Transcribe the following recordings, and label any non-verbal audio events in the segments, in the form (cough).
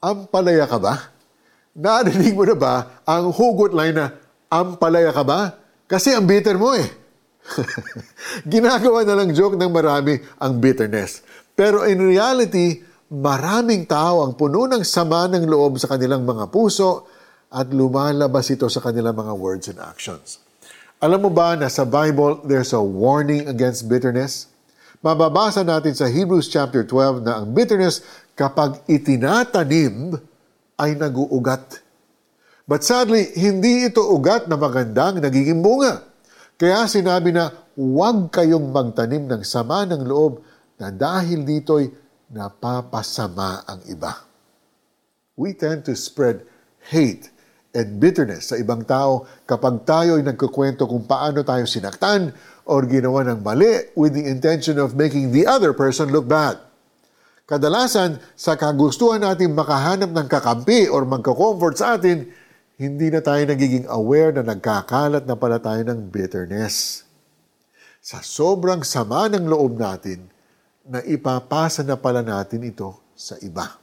Ampalaya ka ba? Narinig mo na ba ang hugot line na ampalaya ka ba? Kasi ang bitter mo eh. (laughs) Ginagawa na lang joke ng marami ang bitterness. Pero in reality, maraming tao ang puno ng sama ng loob sa kanilang mga puso at lumalabas ito sa kanilang mga words and actions. Alam mo ba na sa Bible, there's a warning against bitterness? Mababasa natin sa Hebrews chapter 12 na ang bitterness kapag itinatanim ay naguugat. But sadly, hindi ito ugat na magandang nagiging bunga. Kaya sinabi na huwag kayong magtanim ng sama ng loob na dahil dito'y napapasama ang iba. We tend to spread hate and bitterness sa ibang tao kapag tayo ay nagkukwento kung paano tayo sinaktan or ginawa ng mali with the intention of making the other person look bad. Kadalasan, sa kagustuhan natin makahanap ng kakampi or magka-comfort sa atin, hindi na tayo nagiging aware na nagkakalat na pala tayo ng bitterness. Sa sobrang sama ng loob natin, na ipapasa na pala natin ito sa iba.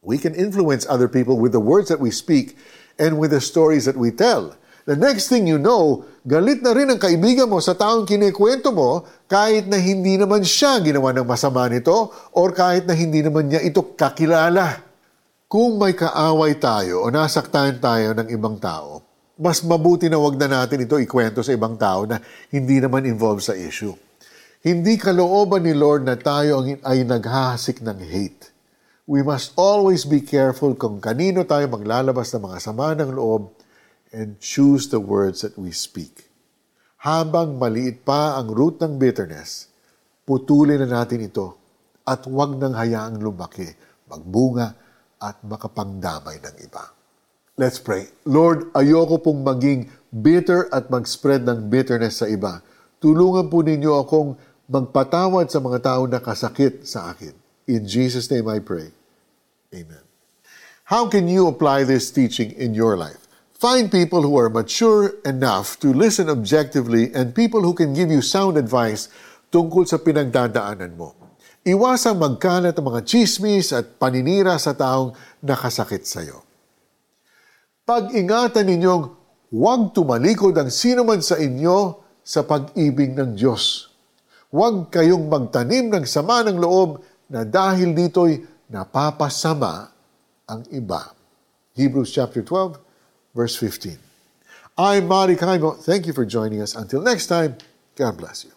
We can influence other people with the words that we speak and with the stories that we tell. The next thing you know, galit na rin ang kaibigan mo sa taong kinikwento mo kahit na hindi naman siya ginawa ng masama nito or kahit na hindi naman niya ito kakilala. Kung may kaaway tayo o nasaktan tayo ng ibang tao, mas mabuti na wag na natin ito ikwento sa ibang tao na hindi naman involved sa issue. Hindi kalooban ni Lord na tayo ay naghahasik ng hate. We must always be careful kung kanino tayo maglalabas ng mga sama ng loob and choose the words that we speak. Habang maliit pa ang root ng bitterness, putulin na natin ito at huwag nang hayaang lumaki, magbunga at makapangdamay ng iba. Let's pray. Lord, ayoko pong maging bitter at mag-spread ng bitterness sa iba. Tulungan po ninyo akong magpatawad sa mga tao na kasakit sa akin. In Jesus' name I pray. Amen. How can you apply this teaching in your life? Find people who are mature enough to listen objectively and people who can give you sound advice tungkol sa pinagdadaanan mo. Iwasang magkalat ang mga chismis at paninira sa taong nakasakit sa iyo. Pag-ingatan ninyong huwag tumalikod ang sino man sa inyo sa pag-ibig ng Diyos. Huwag kayong magtanim ng sama ng loob na dahil dito'y napapasama ang iba. Hebrews chapter 12, verse 15. I'm Mari Kaimo. Thank you for joining us. Until next time, God bless you.